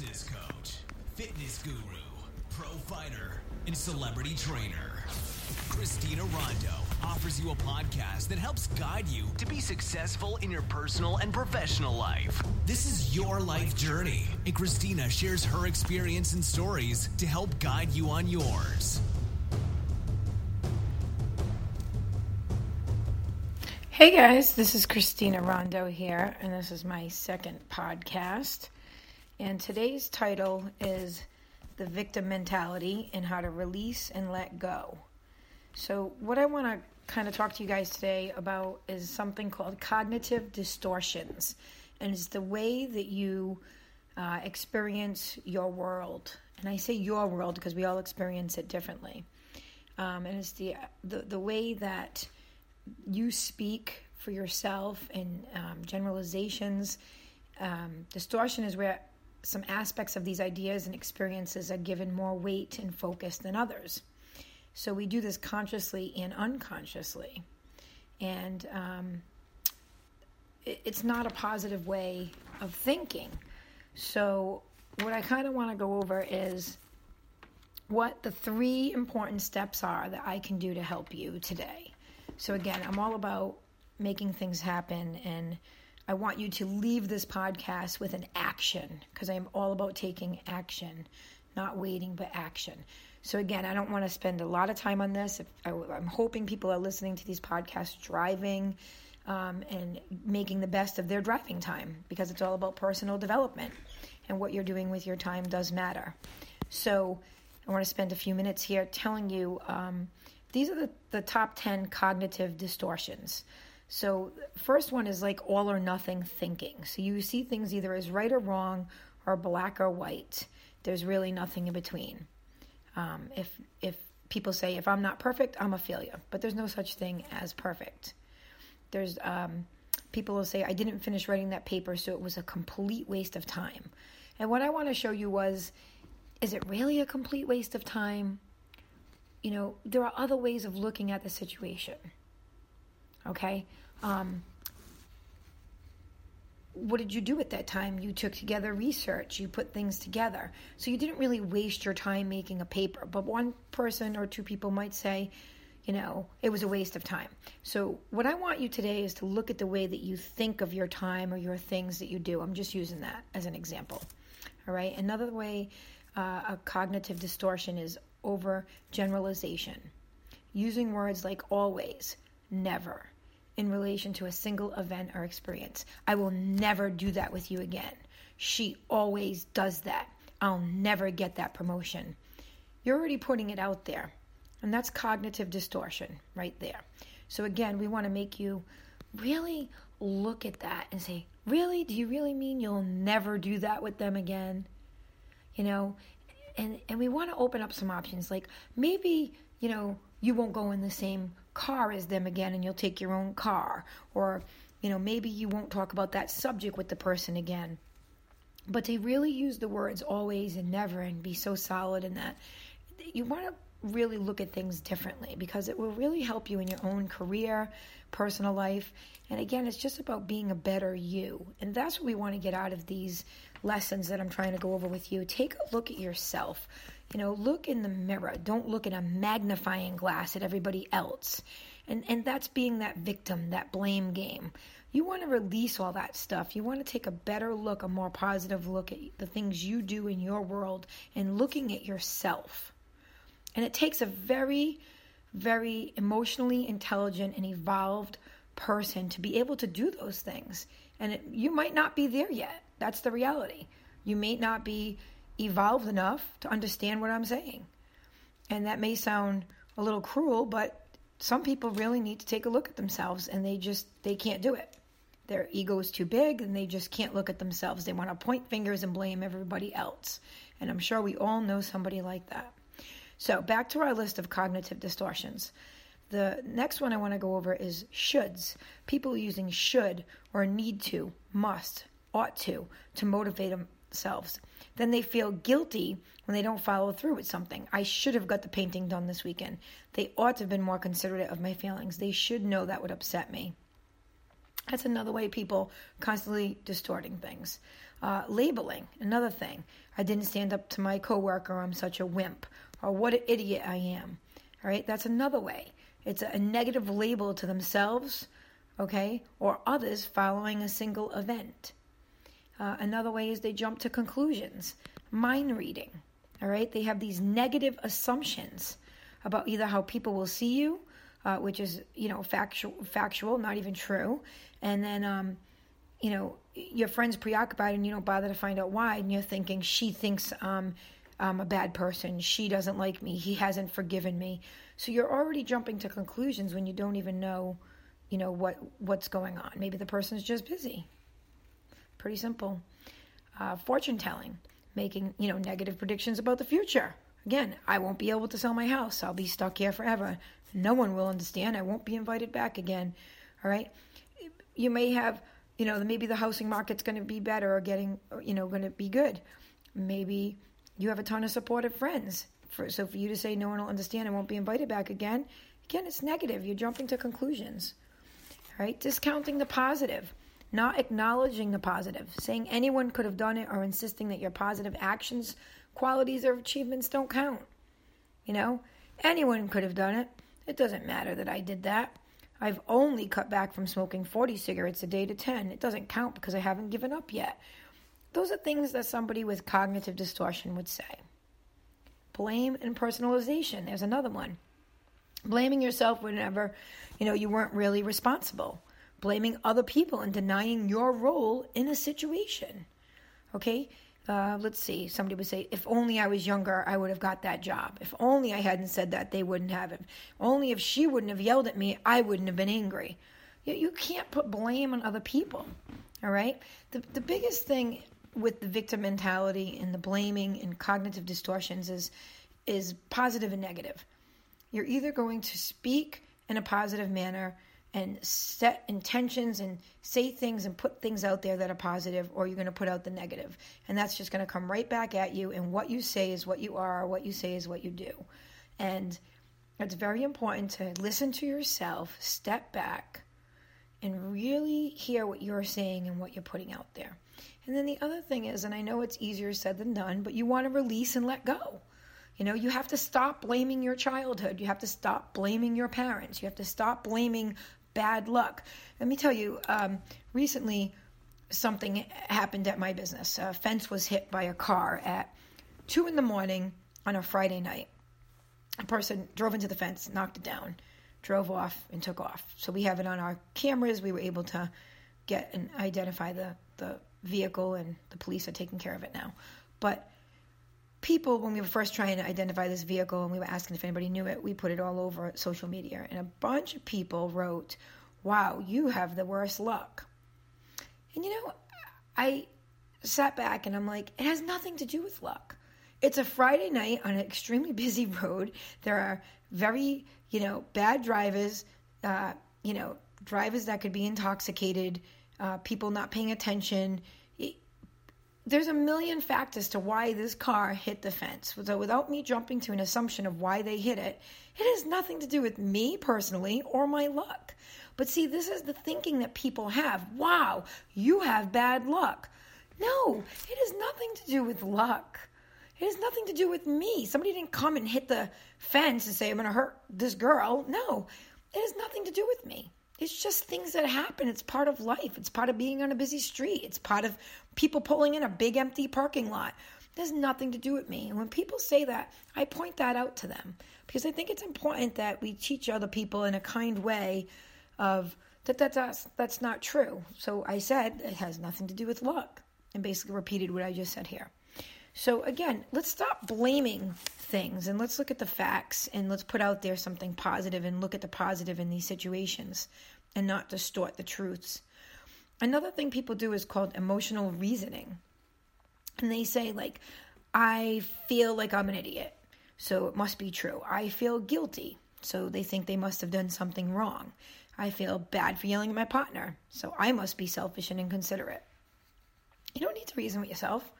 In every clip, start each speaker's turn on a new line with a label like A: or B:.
A: business coach, fitness guru, pro fighter, and celebrity trainer. Christina Rondeau offers you a podcast that helps guide you to be successful in your personal and professional life. This is your life journey, and Christina shares her experience and stories to help guide you on yours.
B: Hey guys, this is Christina Rondeau here, and this is my second podcast. And today's title is The Victim Mentality and How to Release and Let Go. So, what I want to kind of talk to you guys today about is something called cognitive distortions, and it's the way that you uh, experience your world. And I say your world because we all experience it differently. Um, and it's the, the the way that you speak for yourself and um, generalizations. Um, distortion is where some aspects of these ideas and experiences are given more weight and focus than others. So we do this consciously and unconsciously. And um, it, it's not a positive way of thinking. So, what I kind of want to go over is what the three important steps are that I can do to help you today. So, again, I'm all about making things happen, and I want you to leave this podcast with an action because I'm all about taking action, not waiting, but action. So, again, I don't want to spend a lot of time on this. I, am hoping people are listening to these podcasts driving um, and making the best of their driving time because it's all about personal development, and what you're doing with your time does matter. So, I want to spend a few minutes here telling you. Um, these are the, the top 10 cognitive distortions. So, first one is like all or nothing thinking. So, you see things either as right or wrong or black or white. There's really nothing in between. Um, if, if people say, if I'm not perfect, I'm a failure, but there's no such thing as perfect. There's um, people will say, I didn't finish writing that paper, so it was a complete waste of time. And what I want to show you was, is it really a complete waste of time? you know, there are other ways of looking at the situation. Okay? Um, what did you do at that time? You took together research, you put things together. So you didn't really waste your time making a paper. But one person or two people might say, you know, it was a waste of time. So what I want you today is to look at the way that you think of your time or your things that you do. I'm just using that as an example. All right? Another way uh, a cognitive distortion is over generalization, using words like always, never, in relation to a single event or experience. I will never do that with you again. She always does that. I'll never get that promotion. You're already putting it out there. And that's cognitive distortion right there. So, again, we want to make you really look at that and say, Really? Do you really mean you'll never do that with them again? You know, and and we want to open up some options like maybe you know you won't go in the same car as them again and you'll take your own car or you know maybe you won't talk about that subject with the person again but to really use the words always and never and be so solid in that you want to really look at things differently because it will really help you in your own career, personal life. And again, it's just about being a better you. And that's what we want to get out of these lessons that I'm trying to go over with you. Take a look at yourself. You know, look in the mirror. Don't look in a magnifying glass at everybody else. And and that's being that victim, that blame game. You want to release all that stuff. You want to take a better look, a more positive look at the things you do in your world and looking at yourself. And it takes a very, very emotionally intelligent and evolved person to be able to do those things. And it, you might not be there yet. That's the reality. You may not be evolved enough to understand what I'm saying. And that may sound a little cruel, but some people really need to take a look at themselves and they just they can't do it. Their ego is too big and they just can't look at themselves. They want to point fingers and blame everybody else. And I'm sure we all know somebody like that. So, back to our list of cognitive distortions. The next one I want to go over is shoulds. People using should or need to, must, ought to, to motivate themselves. Then they feel guilty when they don't follow through with something. I should have got the painting done this weekend. They ought to have been more considerate of my feelings. They should know that would upset me. That's another way people constantly distorting things. Uh, labeling, another thing. I didn't stand up to my coworker. I'm such a wimp, or what an idiot I am. All right, that's another way. It's a negative label to themselves, okay, or others following a single event. Uh, another way is they jump to conclusions, mind reading. All right, they have these negative assumptions about either how people will see you, uh, which is you know factual, factual, not even true, and then um, you know your friend's preoccupied and you don't bother to find out why, and you're thinking she thinks um, I'm a bad person, she doesn't like me, he hasn't forgiven me, so you're already jumping to conclusions when you don't even know, you know what what's going on. Maybe the person's just busy. Pretty simple. Uh, fortune telling, making you know negative predictions about the future. Again, I won't be able to sell my house. I'll be stuck here forever. No one will understand. I won't be invited back again. All right. You may have, you know, maybe the housing market's going to be better or getting, you know, going to be good. Maybe you have a ton of supportive friends. For, so for you to say no one will understand, I won't be invited back again, again, it's negative. You're jumping to conclusions. All right. Discounting the positive not acknowledging the positive, saying anyone could have done it, or insisting that your positive actions, qualities, or achievements don't count. You know, anyone could have done it. It doesn't matter that I did that. I've only cut back from smoking 40 cigarettes a day to 10. It doesn't count because I haven't given up yet. Those are things that somebody with cognitive distortion would say. Blame and personalization. There's another one. Blaming yourself whenever, you know, you weren't really responsible. Blaming other people and denying your role in a situation. Okay? Uh, let's see, somebody would say, if only I was younger, I would have got that job. If only I hadn't said that, they wouldn't have it. Only if she wouldn't have yelled at me, I wouldn't have been angry. You, you can't put blame on other people, all right? The, the biggest thing with the victim mentality and the blaming and cognitive distortions is, is positive and negative. You're either going to speak in a positive manner and set intentions and say things and put things out there that are positive, or you're going to put out the. And that's just going to come right back at you. And what you say is what you are, what you say is what you do. And it's very important to listen to yourself, step back, and really hear what you're saying and what you're putting out there. And then the other thing is, and I know it's easier said than done, but you want to release and let go. You know, you have to stop blaming your childhood. You have to stop blaming your parents. You have to stop blaming bad luck. Let me tell you, um, recently something happened at my business. A fence was hit by a car at two in the morning on a Friday night. A person drove into the fence, knocked it down, drove off, and took off. So we have it on our cameras. We were able to get and identify the, the vehicle, and the police are taking care of it now. But people, when we were first trying to identify this vehicle and we were asking if anybody knew it, we put it all over social media. And a bunch of people wrote, Wow, you have the worst luck. And you know, I sat back and I'm like, It has nothing to do with luck. It's a Friday night on an extremely busy road. There are very, you know, bad drivers, uh, you know, drivers that could be intoxicated, uh, people not paying attention there's a million factors to why this car hit the fence. So without me jumping to an assumption of why they hit it, it has nothing to do with me personally or my luck. But see, this is the thinking that people have. Wow, you have bad luck. No, it has nothing to do with luck. It has nothing to do with me. Somebody didn't come and hit the fence and say, I'm going to hurt this girl. No, it has nothing to do with me. It's just things that happen. It's part of life. It's part of being on a busy street. It's part of people pulling in a big empty parking lot. There's nothing to do with me. And when people say that, I point that out to them because I think it's important that we teach other people in a kind way of that that's that's not true. So I said it has nothing to do with luck and basically repeated what I just said here. So again, let's stop blaming things and let's look at the facts and let's put out there something positive and look at the positive in these situations and not distort the truths. Another thing people do is called emotional reasoning. And they say, like, I feel like I'm an idiot, so it must be true. I feel guilty, so they think they must have done something wrong. I feel bad for yelling at my partner, so I must be selfish and inconsiderate. You don't need to reason with yourself.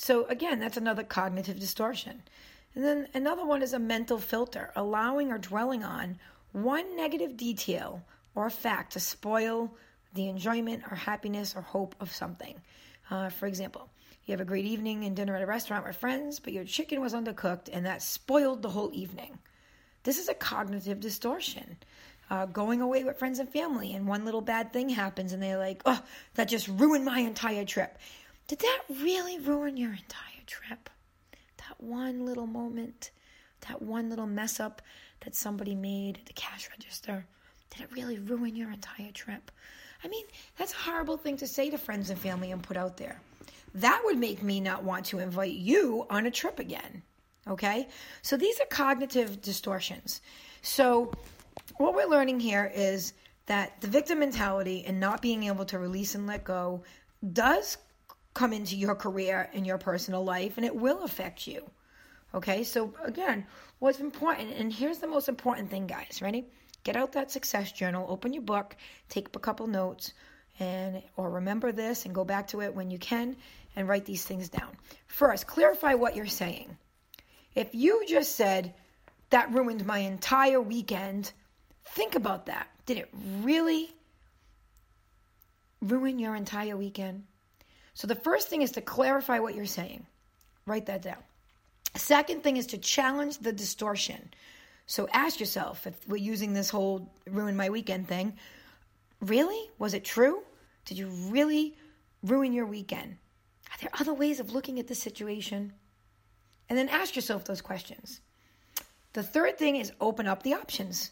B: So, again, that's another cognitive distortion. And then another one is a mental filter, allowing or dwelling on one negative detail or fact to spoil the enjoyment or happiness or hope of something. Uh, for example, you have a great evening and dinner at a restaurant with friends, but your chicken was undercooked and that spoiled the whole evening. This is a cognitive distortion. Uh, going away with friends and family, and one little bad thing happens, and they're like, oh, that just ruined my entire trip. Did that really ruin your entire trip? That one little moment, that one little mess up that somebody made at the cash register, did it really ruin your entire trip? I mean, that's a horrible thing to say to friends and family and put out there. That would make me not want to invite you on a trip again. Okay? So these are cognitive distortions. So what we're learning here is that the victim mentality and not being able to release and let go does come into your career and your personal life and it will affect you. Okay? So again, what's important and here's the most important thing, guys. Ready? Get out that success journal, open your book, take a couple notes and or remember this and go back to it when you can and write these things down. First, clarify what you're saying. If you just said, that ruined my entire weekend, think about that. Did it really ruin your entire weekend? So the first thing is to clarify what you're saying. Write that down. Second thing is to challenge the distortion. So ask yourself if we're using this whole ruin my weekend thing, really? Was it true? Did you really ruin your weekend? Are there other ways of looking at the situation? And then ask yourself those questions. The third thing is open up the options.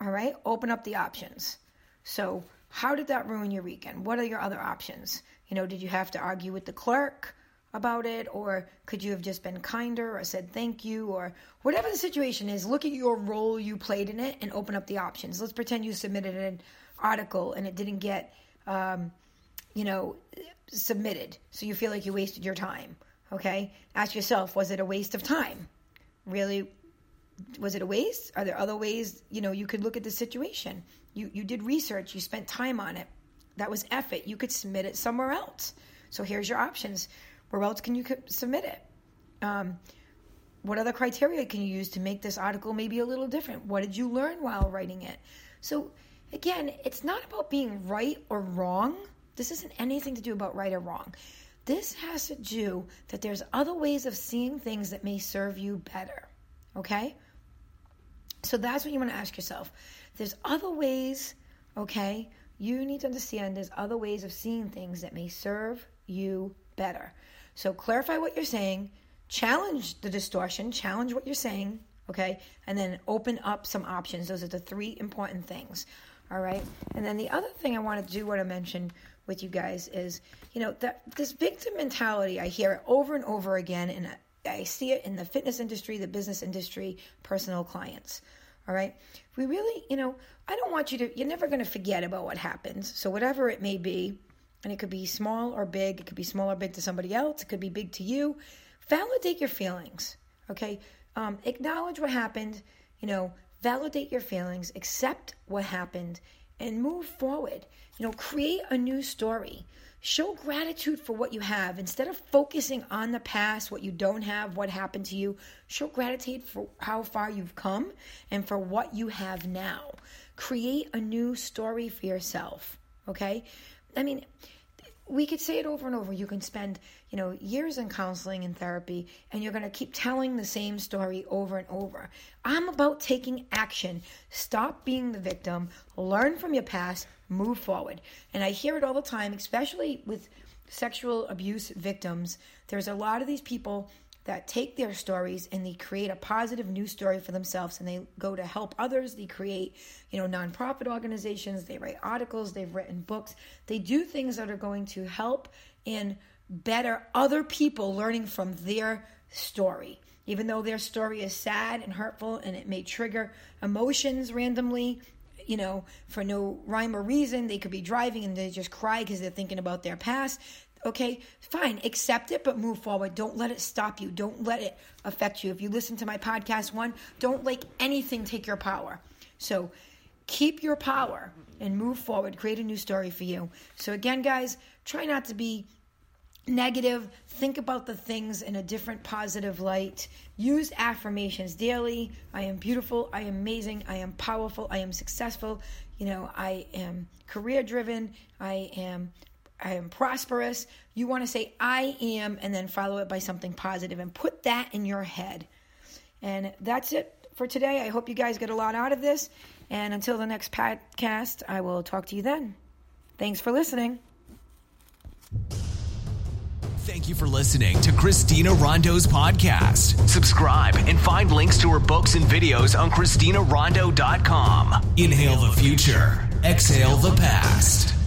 B: All right? Open up the options. So, how did that ruin your weekend? What are your other options? You know, did you have to argue with the clerk about it? Or could you have just been kinder or said thank you? Or whatever the situation is, look at your role you played in it and open up the options. Let's pretend you submitted an article and it didn't get, um, you know, submitted. So you feel like you wasted your time. Okay? Ask yourself, was it a waste of time? Really was it a waste? Are there other ways, you know, you could look at the situation? You you did research, you spent time on it. That was effort. You could submit it somewhere else. So here's your options. Where else can you submit it? Um, what other criteria can you use to make this article maybe a little different? What did you learn while writing it? So again, it's not about being right or wrong. This isn't anything to do about right or wrong. This has to do that there's other ways of seeing things that may serve you better. Okay? So that's what you want to ask yourself. There's other ways, okay? You need to understand there's other ways of seeing things that may serve you better. So clarify what you're saying, challenge the distortion, challenge what you're saying, okay? And then open up some options. Those are the three important things. All right. And then the other thing I want to do, what I mentioned with you guys, is you know that this victim mentality. I hear it over and over again, and I see it in the fitness industry, the business industry, personal clients. All right. We really, you know, I don't want you to. You're never going to forget about what happens. So whatever it may be, and it could be small or big. It could be small or big to somebody else. It could be big to you. Validate your feelings. Okay. Um, acknowledge what happened. You know, validate your feelings, accept what happened, and move forward. You know, create a new story. Show gratitude for what you have. Instead of focusing on the past, what you don't have, what happened to you, show gratitude for how far you've come and for what you have now. Create a new story for yourself. Okay? I mean, we could say it over and over. You can spend, you know, years in counseling and therapy, and you're going to keep telling the same story over and over. I'm about taking action. Stop being the victim. Learn from your past. Move forward. And I hear it all the time, especially with sexual abuse victims. There's a lot of these people that take their stories and they create a positive news story for themselves and they go to help others. They create you know nonprofit organizations. They write articles. They've written books. They do things that are going to help and better other people learning from their story. Even though their story is sad and hurtful and it may trigger emotions randomly you know, for no rhyme or reason. They could be driving and they just cry because they're thinking about their past. Okay, fine, accept it, but move forward. Don't let it stop you. Don't let it affect you. If you listen to my podcast one, don't let anything take your power. So keep your power and move forward. Create a new story for you. So, again, guys, try not to be negative. Think about the things in a different positive light. Use affirmations daily. I am beautiful. I am amazing. I am powerful. I am successful you know, I am career driven, I am I am prosperous. You want to say I am and then follow it by something positive and put that in your head. And that's it for today. I hope you guys get a lot out of this. And until the next podcast, I will talk to you then. Thanks for listening.
A: Thank you for listening to Christina Rondeau's podcast. Subscribe and find links to her books and videos on ChristinaRondeau.com. Inhale the future, exhale the past.